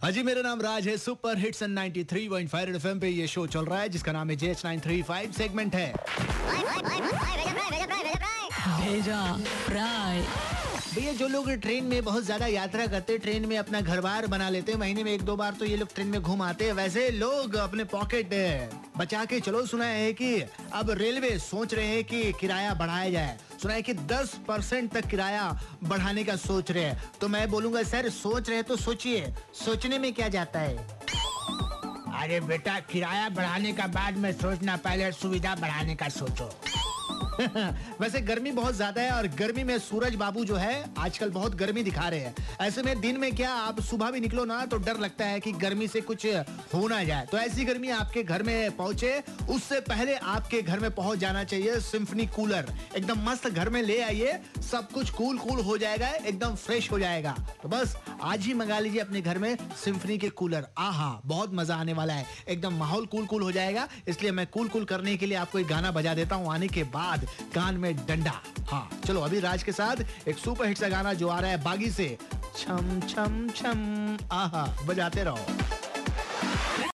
हाँ जी, मेरा नाम राज है सुपर हिट्स एंड 93.5 एफएम पे ये शो चल रहा है, जिसका नाम है J H nine three five segment है। भेजा। फ्राई भैया जो लोग ट्रेन में बहुत ज़्यादा यात्रा करते हैं ट्रेन में अपना घर बार बना लेते हैं महीने में एक दो बार तो ये लोग ट्रेन में घूम आते हैं। वैसे लोग अपने पॉकेट बचा के चलो सुना है कि अब रेलवे सोच रहे हैं कि किराया बढ़ाया जाए। सुना है कि 10 परसेंट तक किराया बढ़ाने का सोच रहे हैं। तो मैं बोलूँगा सर सोच रहे तो सोचिए। सोचने में क्या जाता है? अरे बेटा किराया बढ़ाने का बाद में सोचना पहले सुविधा बढ़ाने का सोचो। वैसे गर्मी बहुत ज़्यादा है और गर्मी में सूरज बाबू जो है, आजकल बहुत गर्मी दिखा रहे हैं। ऐसे में दिन में क्या आप सुबह भी निकलो ना तो डर लगता है कि गर्मी से कुछ हो ना जाए। तो ऐसी गर्मी आपके घर में पहुँचे, उससे पहले आपके घर में पहुँच जाना चाहिए सिम्फनी कूलर। एकदम मस्त घर में ले आइए, सब कुछ कूल कूल हो जाएगा, एकदम फ्रेश हो जाएगा। तो बस, आज ही मंगा लीजिए अपने घर में सिम्फनी के कूलर। आहा, बहुत मज़ा आने वाला है। एकदम माहौल कूल कूल हो जाएगा, इसलिए मैं कूल कूल करने के लिए आपको एक गाना बजा देता हूँ, आने के बाद कान में डंडा। हाँ चलो, अभी राज के साथ एक सुपर हिट सा गाना जो आ रहा है बागी से। छम छम छम, आहा, बजाते रहो।